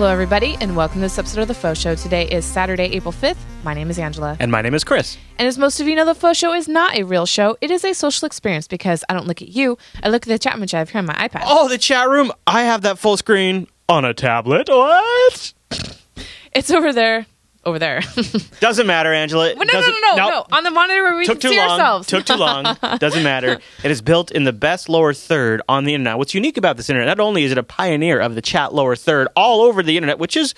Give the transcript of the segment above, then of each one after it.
Hello, everybody, and welcome to this episode of The Faux Show. Today is Saturday, April 5th. My name is Angela. And my name is Chris. And as most of you know, The Faux Show is not a real show. It is a social experience because I don't look at you. I look at the chat room I have here on my iPad. Oh, the chat room. I have that full screen on a tablet. What? It's over there. Over there. Doesn't matter, Angela. no, no, no, no, no, no. On the monitor where we Took can too see long. ourselves. Took too long. Doesn't matter. It is built in the best lower third on the internet. What's unique about this internet, not only is it a pioneer of the chat lower third all over the internet, which is,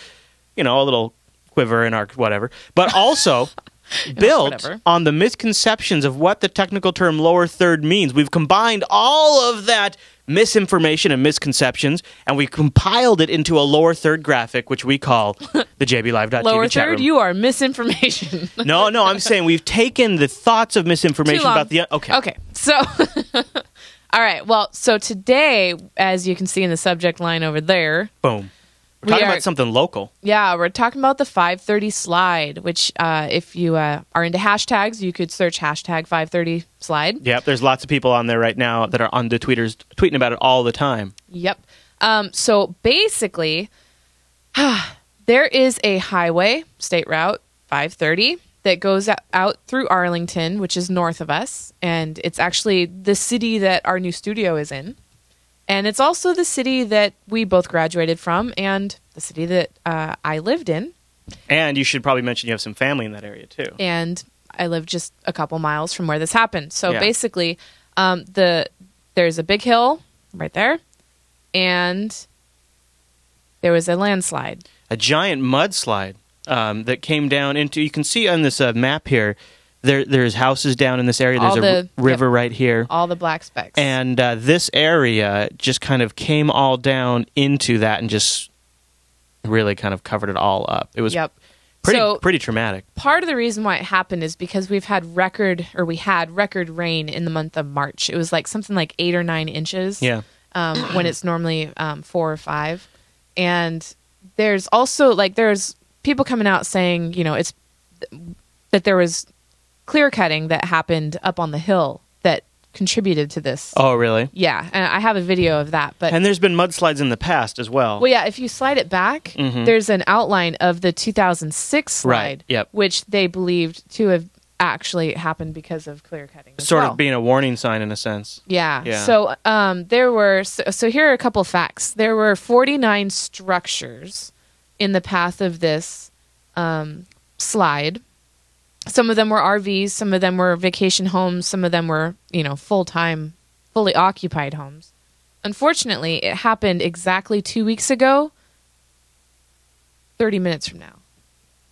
you know, a little quiver in our whatever, but also built whatever. on the misconceptions of what the technical term lower third means. We've combined all of that misinformation and misconceptions, and we compiled it into a lower third graphic, which we call the JBLive.tv Lower chat third, room. you are misinformation. No, no, I'm saying we've taken the thoughts of misinformation about the okay. Okay, so all right. Well, so today, as you can see in the subject line over there, Boom. We're We talking are- about something local. yeah, we're talking about the 530 slide. Which, uh, if you uh, are into hashtags, you could search hashtag 530 slide. Yep, there's lots of people on there right now that are on the tweeters tweeting about it all the time. Yep. Um, so basically, there is a highway, state route 530, that goes out through Arlington, which is north of us. And it's actually the city that our new studio is in. And it's also the city that we both graduated from and the city that uh, I lived in. And you should probably mention you have some family in that area too. and I live just a couple miles from where this happened. So Yeah. basically, um, the there's a big hill right there, and there was a landslide. A giant mudslide um, that came down into. You can see on this uh, map here. There, there's houses down in this area. There's All a the- r- river right here. All the black specks. and uh, this area just kind of came all down into that and just really kind of covered it all up. It was yep. pretty so pretty traumatic. part of the reason why it happened is because we've had record or we had record rain in the month of March. It was like something like eight or nine inches. Yeah. um, when it's normally um, four or five. And there's also like there's people coming out saying you know it's that there was clear cutting that happened up on the hill that contributed to this. Oh, really? Yeah, and I have a video of that. But And there's been mudslides in the past as well. well, yeah, if you slide it back, Mhm. there's an outline of the 2006 slide, Right, yep. which they believed to have actually happened because of clear cutting. sort well. of being a warning sign in a sense. Yeah. Yeah. So um, there were so, so here are a couple facts. There were 49 structures in the path of this um, slide. Some of them were RVs, some of them were vacation homes, some of them were, you know, full-time, fully occupied homes. Unfortunately, it happened exactly 2 weeks ago, 30 minutes from now.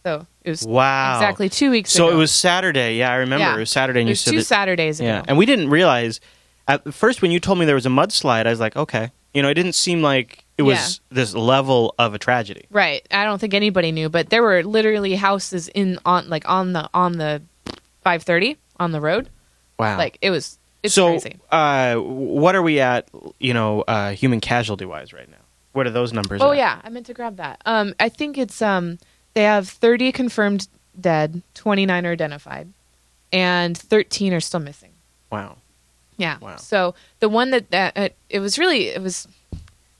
So, it was Wow. exactly 2 weeks So ago. it was Saturday. Yeah, I remember. Yeah. It was Saturday and It you was said two that, Saturdays ago. Yeah. And we didn't realize at first when you told me there was a mudslide, I was like, okay. You know, it didn't seem like it was this level of a tragedy. Right. I don't think anybody knew, but there were literally houses in on like on the on the 530 on the road. Wow. Like it was it's so, crazy. uh, what are we at, you know, uh, human casualty wise right now? What are those numbers? Oh at? yeah, I meant to grab that. Um I think it's um they have 30 confirmed dead, 29 are identified, and 13 are still missing. Wow. Yeah. Wow. So the one that that uh, it was really it was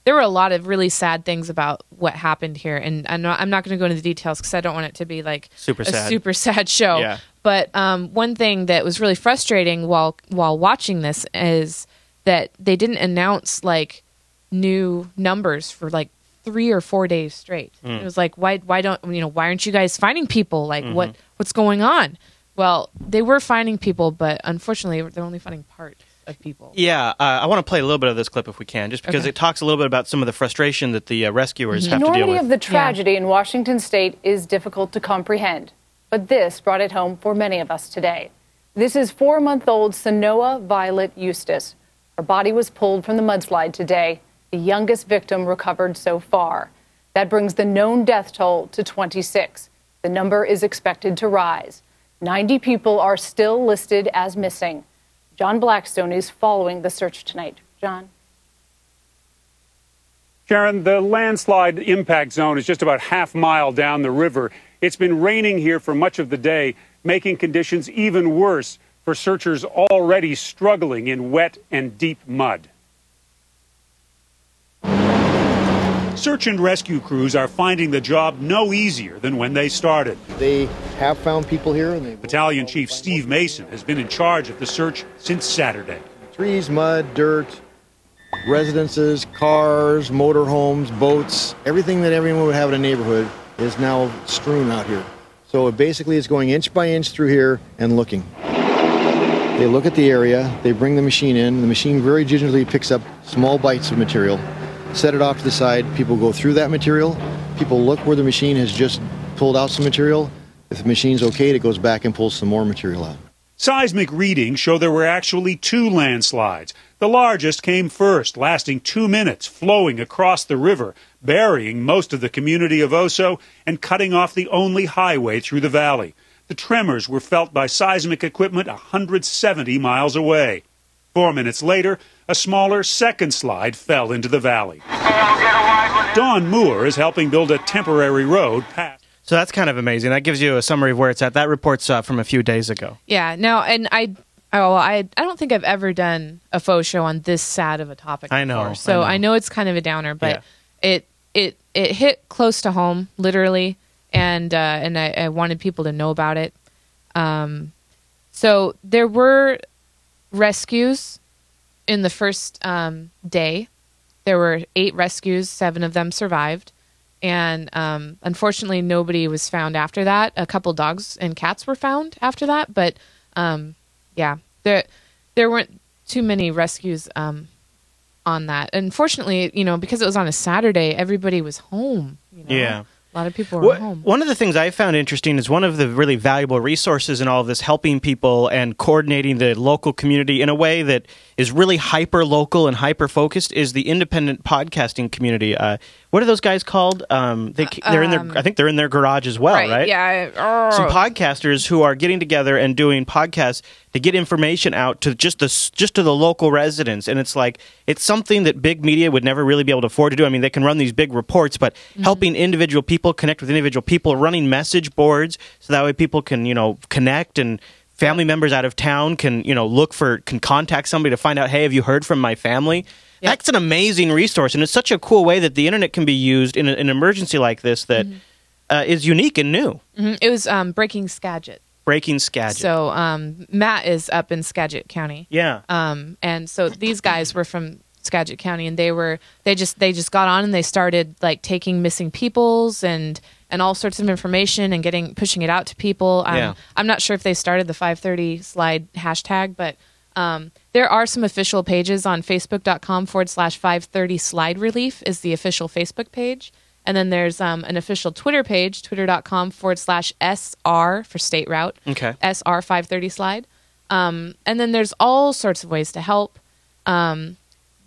there were a lot of really sad things about what happened here, and I'm not I'm not going to go into the details because I don't want it to be like Super a sad. super sad show. Yeah. But um, one thing that was really frustrating while while watching this is that they didn't announce like new numbers for like three or four days straight. Mm. It was like why why don't you know why aren't you guys finding people? Like Mm-hmm. what what's going on? Well, they were finding people, but unfortunately, they're only finding part of people. Yeah, uh, I want to play a little bit of this clip if we can, just because Okay. it talks a little bit about some of the frustration that the uh, rescuers Mm-hmm. have to deal enormity with. of the tragedy in Washington state is difficult to comprehend, but this brought it home for many of us today. This is four month old Sanoah Violet Huestis. Her body was pulled from the mudslide today, the youngest victim recovered so far. That brings the known death toll to 26. The number is expected to rise. 90 people are still listed as missing. John Blackstone is following the search tonight. John? Sharon, the landslide impact zone is just about half mile down the river. It's been raining here for much of the day, making conditions even worse for searchers already struggling in wet and deep mud. Search and rescue crews are finding the job no easier than when they started. They have found people here. And Battalion Chief Steve Mason has been in charge of the search since Saturday. trees, mud, dirt, residences, cars, motorhomes, boats, everything that everyone would have in a neighborhood is now strewn out here. So it basically is going inch by inch through here and looking. They look at the area, they bring the machine in, the machine very gingerly picks up small bites of material, set it off to the side, people go through that material, people look where the machine has just pulled out some material. If the machine's okay, it goes back and pulls some more material out. Seismic readings show there were actually two landslides. The largest came first, lasting two minutes, flowing across the river, burying most of the community of Oso and cutting off the only highway through the valley. The tremors were felt by seismic equipment 170 miles away. Four minutes later, a smaller second slide fell into the valley. Don Moore is helping build a temporary road past. So that's kind of amazing. That gives you a summary of where it's at. That report's uh, from a few days ago. Yeah. No, and I. Oh, I I don't think I've ever done a faux show on this sad of a topic. I know, before. So I I know. know. it's kind of a downer, but it it it hit close to home, literally, and uh, and I, I wanted people to know about it. Um, so there were rescues in the first um, day. There were eight rescues. Seven of them survived, and um, unfortunately, nobody was found after that. A couple dogs and cats were found after that, but um, yeah, there there weren't too many rescues um, on that. Unfortunately, you know, because it was on a Saturday, everybody was home. You know? Yeah. A lot of people What- home. One of the things I found interesting is one of the really valuable resources in all of this, helping people and coordinating the local community in a way that is really hyper local and hyper focused, is the independent podcasting community. Uh, what are those guys called? Um, they, they're in their, uh, um, I think they're in their garage as well, right? Yeah. oh. Some podcasters who are getting together and doing podcasts to get information out to just the just to the local residents, and it's like it's something that big media would never really be able to afford to do. I mean, they can run these big reports, but mm-hmm. helping individual people connect with individual people, running message boards so that way people can you know connect and family members out of town can you know look for can contact somebody to find out hey have you heard from my family Yep. that's an amazing resource and it's such a cool way that the internet can be used in a- an emergency like this that uh, is unique and new Mhm. It was um, breaking Skagit. breaking Skagit. So um, Matt is up in Skagit County. yeah. Um, and so these guys were from Skagit County, and they were they just they just got on and they started like taking missing peoples and and all sorts of information and getting pushing it out to people. Um, Yeah. I'm not sure if they started the 530 slide hashtag, but um, there are some official pages on Facebook.com forward slash 530 slide relief is the official Facebook page. And then there's um, an official Twitter page, twitter.com forward slash SR for state route. Okay. SR 530 slide. Um, and then there's all sorts of ways to help. Um,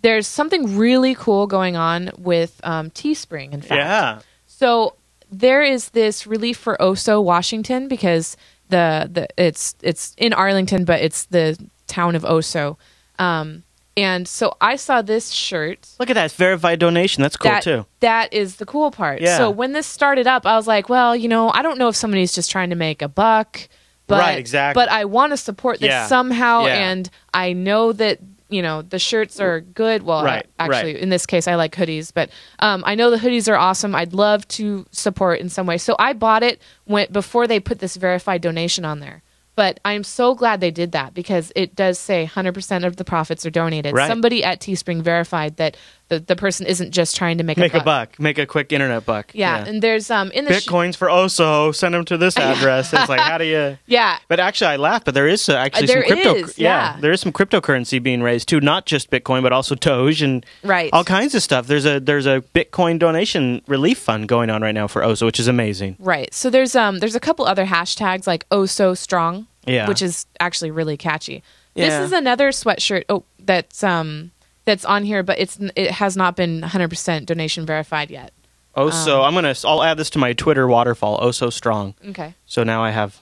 there's something really cool going on with um, Teespring, in fact. Yeah. So there is this relief for Oso, Washington, because the, the it's it's in Arlington, but it's the town of Oso. Um, and so I saw this shirt. Look at that. It's verified donation. That's cool that, too. That is the cool part. Yeah. So when this started up, I was like, well, you know, I don't know if somebody's just trying to make a buck, but Right, exactly. But I want to support this Yeah. somehow, Yeah. and I know that you know the shirts are good. Well, Right, actually, right. in this case, I like hoodies, but um, I know the hoodies are awesome. I'd love to support in some way, so I bought it when before they put this verified donation on there. But I'm so glad they did that because it does say 100% of the profits are donated. Right. Somebody at Teespring verified that the, the person isn't just trying to make, Make a a buck. buck. Make a quick internet buck. Yeah, and there's um in the sh- Bitcoins for Oso. Send them to this address. it's like, how do you? yeah But actually, I laugh. But there is uh, actually Uh, there some crypto. is, yeah. there is some cryptocurrency being raised too. Not just Bitcoin, but also Doge and Right. all kinds of stuff. There's a there's a Bitcoin donation relief fund going on right now for Oso, which is amazing. right. So there's um there's a couple other hashtags like oh so strong, Yeah. which is actually really catchy. Yeah. This is another sweatshirt. Oh, that's um that's on here, but it's it has not been 100% donation verified yet. Oso. Um, I'm gonna. I'll add this to my Twitter waterfall. Oh, so strong. Okay. So now I have.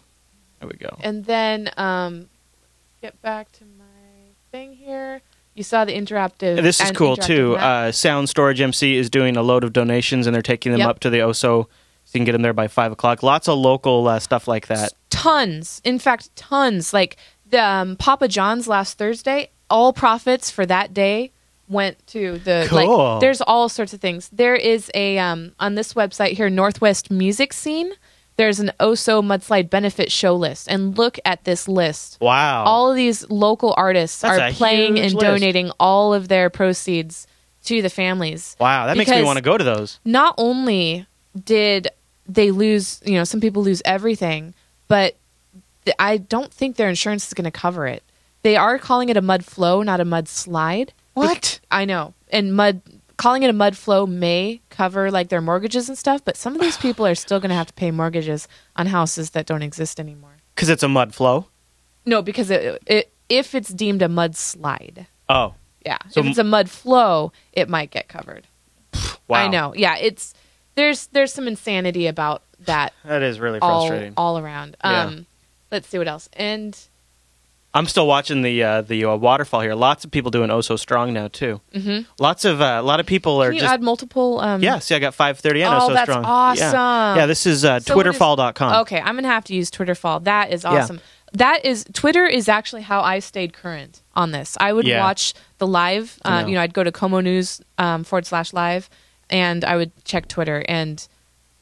There we go. And then um get back to my thing here. You saw the interactive. This is and cool too. Uh, Sound Storage MC is doing a load of donations, and they're taking them Yep. up to the Oso, so you can get them there by five o'clock. Lots of local uh, stuff like that. tons in fact tons like the um, papa john's last thursday all profits for that day went to the Cool. like. There's all sorts of things. There is a um on this website here, Northwest Music Scene. There's an Oso mudslide benefit show list, and look at this list. Wow. All of these local artists That's are playing and list. donating all of their proceeds to the families. wow, that makes me want to go to those. Not only did they lose, you know, some people lose everything, but th- I don't think their insurance is going to cover it. They are calling it a mud flow, not a mud slide. What? I know. And mud calling it a mud flow may cover like their mortgages and stuff, but some of these people are still going to have to pay mortgages on houses that don't exist anymore. Because it's a mud flow. No, because it, it if it's deemed a mud slide. Oh, Yeah. So if it's a mud flow, it might get covered. wow. I know. Yeah, it's there's there's some insanity about that That is really all frustrating. all around. Yeah. Um let's see what else. And I'm still watching the uh, the uh, waterfall here. Lots of people doing oh so strong now too. Mm-hmm. Lots of uh, a lot of people are can you just add multiple um yeah. See, I got 530 and Oh, oh so that's strong. awesome. Yeah, yeah this is uh, So is- twitterfall.com. Okay, I'm gonna have to use Twitterfall. That is awesome. That is Twitter is actually how I stayed current on this. I would Yeah. watch the live. Uh, know. you know, I'd go to KOMO News um, forward slash live, and I would check Twitter. And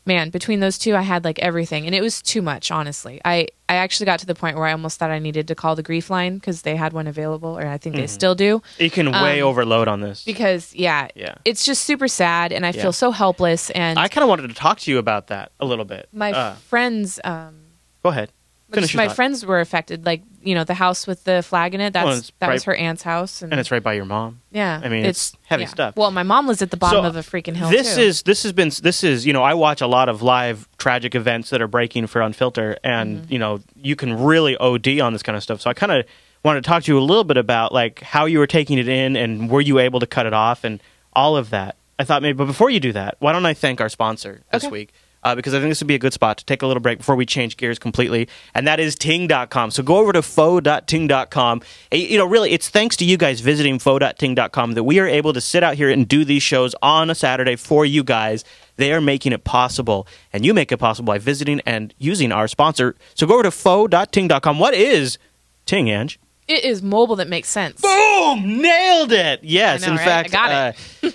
man, between those two, I had like everything, and it was too much. Honestly, I I actually got to the point where I almost thought I needed to call the grief line because they had one available, or I think Mm-hmm. they still do. You can way Um, overload on this. Because yeah, Yeah. it's just super sad, and I Yeah. feel so helpless. And I kind of wanted to talk to you about that a little bit. my Uh, friends. Um, go ahead. Finish my friends were affected. Like you know, the house with the flag in it. That's Well, it's that was right- her aunt's house, and, and it's right by your mom. yeah. I mean, it's heavy stuff. Well, my mom lives at the bottom So, of a freaking hill. This too. is this has been this is you know I watch a lot of live tragic events that are breaking for Unfilter, and Mm-hmm. you know you can really OD on this kind of stuff. So I kind of wanted to talk to you a little bit about like how you were taking it in, and were you able to cut it off, and all of that. I thought maybe, but before you do that, why don't I thank our sponsor this Okay. week? Uh, because I think this would be a good spot to take a little break before we change gears completely, and that is Ting.com. So go over to faux.ting.com. You know, really, it's thanks to you guys visiting faux.ting.com that we are able to sit out here and do these shows on a Saturday for you guys. They are making it possible, and you make it possible by visiting and using our sponsor. So go over to faux.ting.com. What is Ting, Ange? It is mobile that makes sense. Boom! Nailed it. Yes, know, in right? fact, I got uh,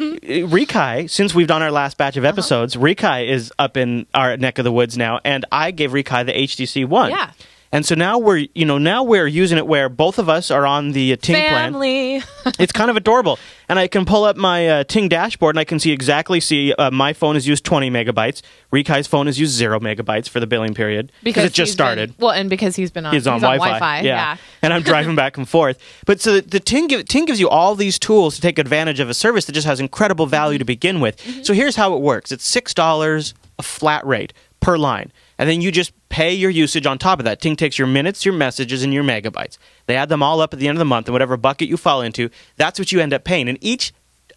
Rikai, since we've done our last batch of Uh-huh. episodes, Rikai is up in our neck of the woods now, and I gave Rikai the HTC One. Yeah. And so now we're, you know, now we're using it where both of us are on the uh, Ting plan. Family. It's kind of adorable, and I can pull up my uh, Ting dashboard and I can see exactly see uh, my phone has used 20 megabytes. Rikai's phone has used zero megabytes for the billing period because it just started. Been, well, and because he's been on. He's on Wi-Fi. Yeah. and I'm driving back and forth. But so the, the Ting, give, Ting gives you all these tools to take advantage of a service that just has incredible value to begin with. So here's how it works: it's six dollars a flat rate per line, and then you just pay your usage on top of that. Ting takes your minutes, your messages, and your megabytes. They add them all up at the end of the month, and whatever bucket you fall into, that's what you end up paying. And each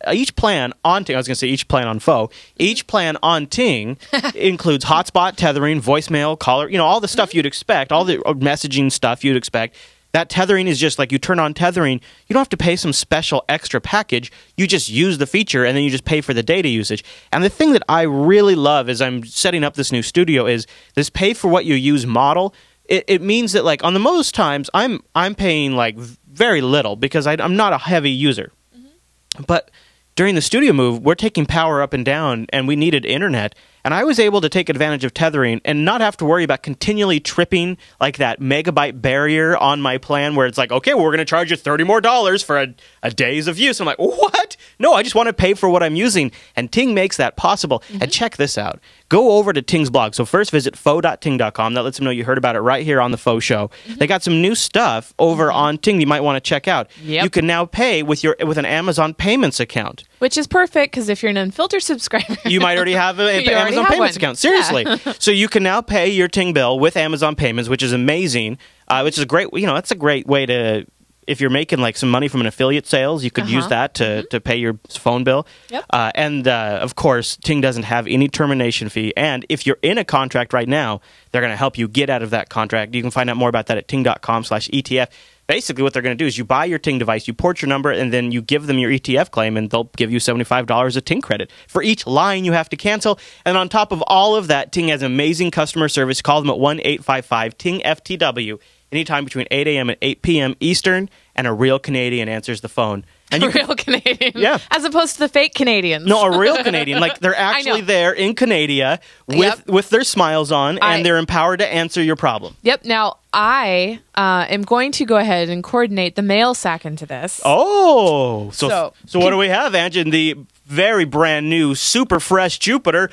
uh, each plan on Ting, I was going to say each plan on Fo, each plan on Ting includes hotspot, tethering, voicemail, caller, you know, all the stuff you'd expect, all the uh, messaging stuff you'd expect. That tethering is just like you turn on tethering, you don't have to pay some special extra package. You just use the feature and then you just pay for the data usage. And the thing that I really love as I'm setting up this new studio is this pay for what you use model. It, it means that like on the most times I'm I'm paying like very little because I, I'm not a heavy user. Mm-hmm. But during the studio move, we're taking power up and down, and we needed internet. And I was able to take advantage of tethering and not have to worry about continually tripping like that megabyte barrier on my plan where it's like, okay, well, we're going to charge you 30 more dollars for a, a days of use. I'm like, what? No, I just want to pay for what I'm using. And Ting makes that possible. And mm-hmm. check this out. Go over to Ting's blog. So first visit faux.ting.com. That lets them know you heard about it right here on the Faux Show. Mm-hmm. They got some new stuff over mm-hmm. on Ting you might want to check out. Yep. You can now pay with your with an Amazon Payments account. Which is perfect because if you're an unfiltered subscriber, You might already have an Amazon have Payments one. account. Seriously. so you can now pay your Ting bill with Amazon Payments, which is amazing. Uh, which is a great, you know, that's a great way to. If you're making like some money from an affiliate sales, you could use Uh-huh. that to, to pay your phone bill. Yep. Uh, and uh, of course, Ting doesn't have any termination fee. And if you're in a contract right now, they're going to help you get out of that contract. You can find out more about that at ting.com slash ETF. Basically, what they're going to do is you buy your Ting device, you port your number, and then you give them your ETF claim, and they'll give you $75 of Ting credit for each line you have to cancel. And on top of all of that, Ting has amazing customer service. Call them at 1 855 Ting FTW anytime between 8 a.m. and 8 p.m. Eastern. and a real Canadian answers the phone. And you A real Canadian. Yeah. As opposed to the fake Canadians. No, a real Canadian. Like they're actually there in Canada with Yep. with their smiles on, and I- they're empowered to answer your problem. Yep. Now I uh, am going to go ahead and coordinate the mail sack into this. Oh, so so, So- what do we have, Angie? The very brand new, super fresh Jupiter.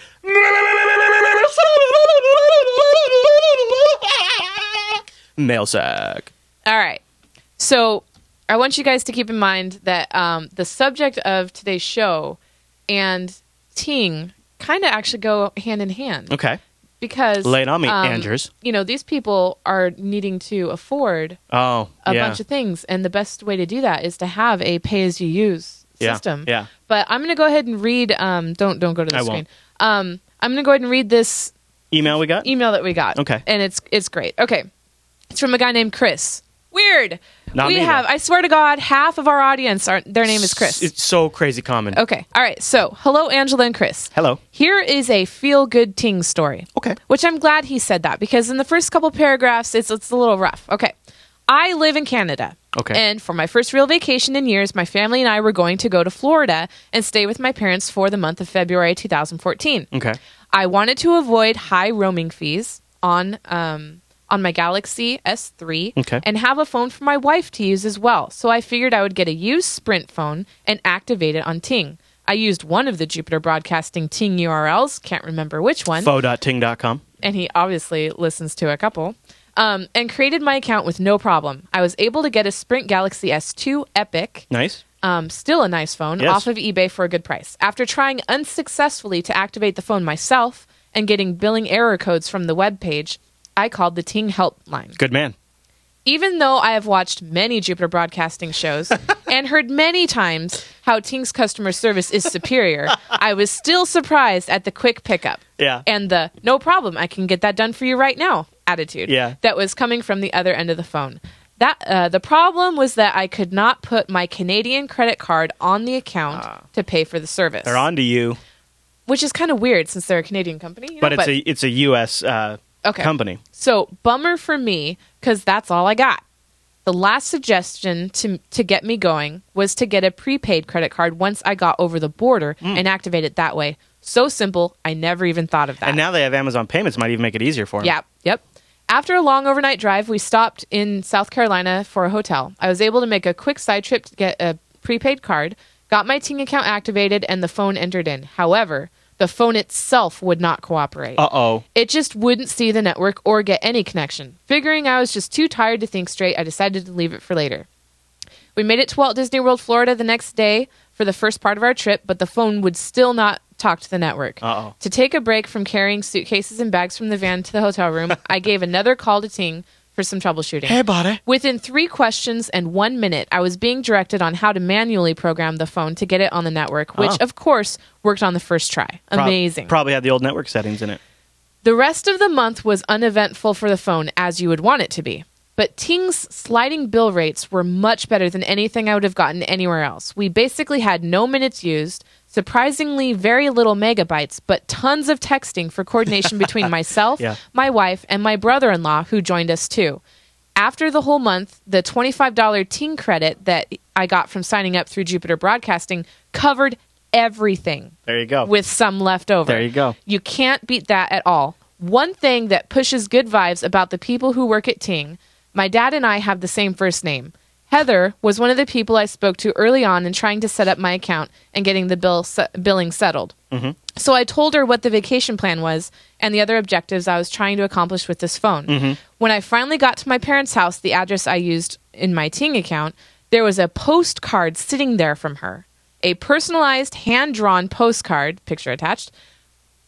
Mail sack. All right. So I want you guys to keep in mind that um, the subject of today's show and Ting kind of actually go hand in hand Okay. because Lay it on me, um, Andrews. You know, these people are needing to afford Oh, a yeah. bunch of things, and the best way to do that is to have a pay-as-you-use Yeah, system. yeah. But I'm going to go ahead and read. Um, don't don't go to the I screen. won't. Um, I'm going to go ahead and read this Email we got. email that we got. Okay. And it's it's great. Okay. It's from a guy named Chris. Weird. Not we have though. I swear to God, half of our audience are their name is Chris. It's so crazy common. Okay. All right. So, hello Angela and Chris. Hello. Here is a feel good ting story. Okay. Which I'm glad he said that because in the first couple paragraphs it's it's a little rough. Okay. I live in Canada. Okay. And for my first real vacation in years, my family and I were going to go to Florida and stay with my parents for the month of February 2014. Okay. I wanted to avoid high roaming fees on um, on my Galaxy S3 Okay. and have a phone for my wife to use as well. So I figured I would get a used Sprint phone and activate it on Ting. I used one of the Jupiter Broadcasting Ting URLs, can't remember which one, Faux.ting.com. and he obviously listens to a couple. Um, and created my account with no problem. I was able to get a Sprint Galaxy S2 Epic Nice. um, still a nice phone, Yes. off of eBay for a good price. After trying unsuccessfully to activate the phone myself and getting billing error codes from the web page, I called the Ting helpline. Good man. Even though I have watched many Jupiter Broadcasting shows and heard many times how Ting's customer service is superior, I was still surprised at the quick pickup Yeah. and the no problem, I can get that done for you right now attitude Yeah. that was coming from the other end of the phone. That uh, the problem was that I could not put my Canadian credit card on the account to pay for the service. They're on to you, which is kind of weird since they're a Canadian company. you know, but it's a it's a U.S. Uh, Okay. company. So bummer for me because that's all I got. The last suggestion to to get me going was to get a prepaid credit card once I got over the border Hmm. and activate it that way. So simple, I never even thought of that. And now they have Amazon payments. Might even make it easier for them. Yep, yep. After a long overnight drive, we stopped in South Carolina for a hotel. I was able to make a quick side trip to get a prepaid card, got my Ting account activated, and the phone entered in. However, the phone itself would not cooperate. Uh oh. It just wouldn't see the network or get any connection. Figuring I was just too tired to think straight, I decided to leave it for later. We made it to Walt Disney World, Florida the next day for the first part of our trip, but the phone would still not talk to the network. Uh-oh. To take a break from carrying suitcases and bags from the van to the hotel room, I gave another call to Ting for some troubleshooting. Hey, buddy. Within three questions and one minute, I was being directed on how to manually program the phone to get it on the network, oh. which, Oh. of course, worked on the first try. Prob- Amazing. probably had the old network settings in it. The rest of the month was uneventful for the phone, as you would want it to be. But Ting's sliding bill rates were much better than anything I would have gotten anywhere else. We basically had no minutes used, surprisingly very little megabytes, but tons of texting for coordination between myself, Yeah. my wife, and my brother in law, who joined us too. After the whole month, the $25 Ting credit that I got from signing up through Jupiter Broadcasting covered everything There you go. with some left over. There you go. You can't beat that at all. One thing that pushes good vibes about the people who work at Ting, my dad and I have the same first name. Heather was one of the people I spoke to early on in trying to set up my account and getting the bill se- billing settled. So I told her what the vacation plan was and the other objectives I was trying to accomplish with this phone. When I finally got to my parents' house, the address I used in my Ting account, there was a postcard sitting there from her. A personalized, hand drawn postcard, picture attached.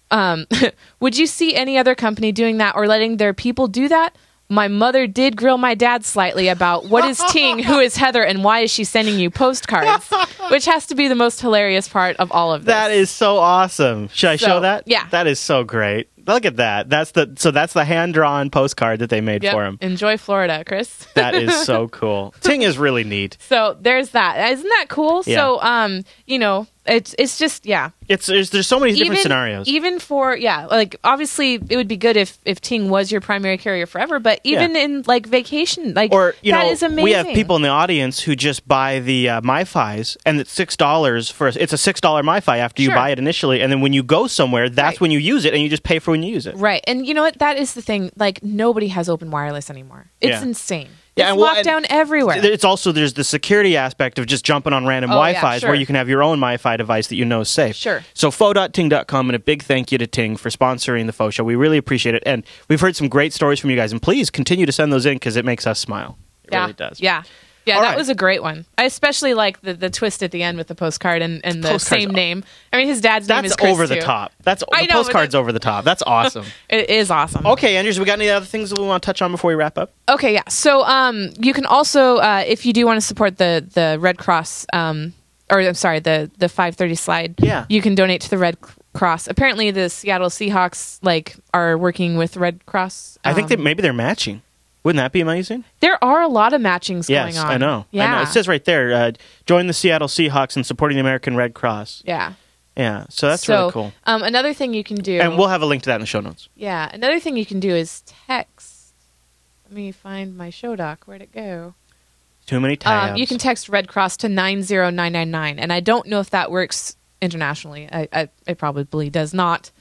Um, would you see any other company doing that or letting their people do that? My mother did grill my dad slightly about what is Ting, who is Heather, and why is she sending you postcards, which has to be the most hilarious part of all of this. That is so awesome. Should I So, show that? yeah. That is so great. Look at that. That's the so that's the hand drawn postcard that they made Yep. for him. Enjoy Florida, Chris. That is so cool. Ting is really neat. So there's that. Isn't that cool? Yeah. So um, you know, it's it's just yeah. It's there's, there's so many different scenarios. Even for yeah, like obviously it would be good if if Ting was your primary carrier forever, but even Yeah. in like vacation, like or you that know, is amazing. we have people in the audience who just buy the uh, MiFi's, and it's six dollars for it's a six dollar MiFi after you buy it initially, and then when you go somewhere, that's Right. when you use it, and you just pay for use it. Right. And you know what? That is the thing. Like nobody has open wireless anymore. It's Yeah. insane. Yeah, it's and well, locked and down everywhere. It's also there's the security aspect of just jumping on random Oh, yeah, Wi-Fi's sure. where you can have your own Wi-Fi device that you know is safe. Sure. So faux.ting.com and a big thank you to Ting for sponsoring the Faux Show. We really appreciate it, and we've heard some great stories from you guys. And please continue to send those in because it makes us smile. It yeah. really does. Yeah. Yeah, All that right. was a great one. I especially like the, the twist at the end with the postcard and, and the Postcard's same name. I mean, his dad's name That's is Chris over the too. top. That's I the know, but postcard's over the top. That's awesome. It is awesome. okay, Andrews, we got any other things that we want to touch on before we wrap up? Okay, yeah. So um, you can also, uh, if you do want to support the the Red Cross, um, or I'm sorry, the the 530 slide. Yeah. You can donate to the Red Cross. Apparently, the Seattle Seahawks like are working with Red Cross. I think um, that maybe they're matching. Wouldn't that be amazing? there are a lot of matchings Yes, going on. I know. Yeah. I know. It says right there, uh, join the Seattle Seahawks and supporting the American Red Cross. yeah. Yeah, so that's so, really cool. Um, another thing you can do, And we'll have a link to that in the show notes. yeah, another thing you can do is text. Let me find my show doc. Where'd it go? Too many tabs. Um, you can text Red Cross to 90999. And I don't know if that works internationally. I, I, it probably does not.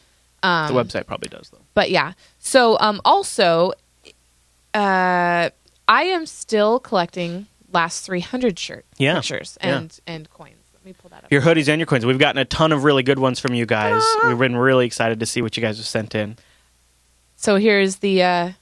Um, the website probably does though. But yeah. So um, also, uh, I am still collecting last 300 shirt Yeah. pictures Yeah. and, and coins. Let me pull that up. Your hoodies and your coins. We've gotten a ton of really good ones from you guys. Ah. We've been really excited to see what you guys have sent in. So here's the uh,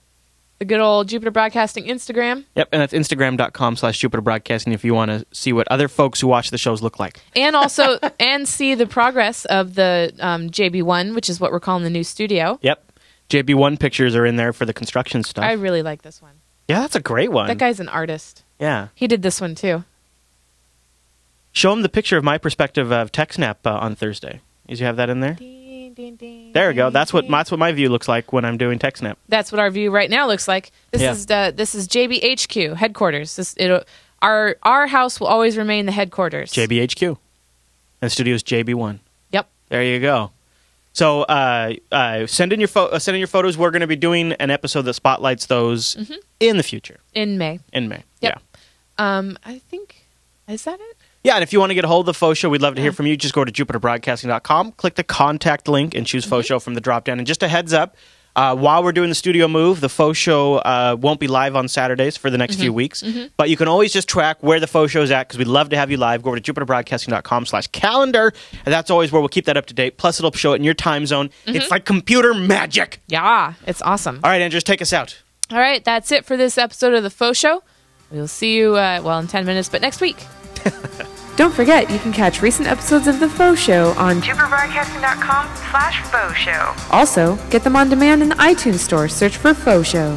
the good old Jupiter Broadcasting Instagram. Yep, and that's instagram.com slash Jupiter Broadcasting if you want to see what other folks who watch the shows look like. and also and see the progress of the um, JB1, which is what we're calling the new studio. Yep. JB1 pictures are in there for the construction stuff. I really like this one. yeah, that's a great one. That guy's an artist. yeah. He did this one too. Show him the picture of my perspective of TechSnap uh, on Thursday. Did you have that in there? There we go. That's what that's what my view looks like when I'm doing TechSnap. That's what our view right now looks like. This Yeah. is the this is JBHQ headquarters. This it'll our our house will always remain the headquarters. JBHQ. And the studio's JB1. Yep. There you go. So uh, uh, send in your pho- uh, send in your photos. We're going to be doing an episode that spotlights those Mm-hmm. in the future In May. in May. Yep. Yeah. Um, I think is that it? Yeah, and if you want to get a hold of the Faux Show, we'd love to hear from you. Just go to jupiterbroadcasting.com, click the contact link, and choose Mm-hmm. Faux Show from the drop down. And just a heads up, uh, while we're doing the studio move, the Faux Show uh, won't be live on Saturdays for the next Mm-hmm. few weeks. But you can always just track where the Faux show is at because we'd love to have you live. Go over to jupiterbroadcasting.com slash calendar, and that's always where we'll keep that up to date. Plus, it'll show it in your time zone. Mm-hmm. It's like computer magic. Yeah, it's awesome. All right, Andrews, take us out. All right, that's it for this episode of the Faux Show. We'll see you uh, well in ten minutes, but next week. Don't forget, you can catch recent episodes of the Faux Show on JupiterBroadcasting.com slash faux show. Also, get them on demand in the iTunes store. Search for Faux Show.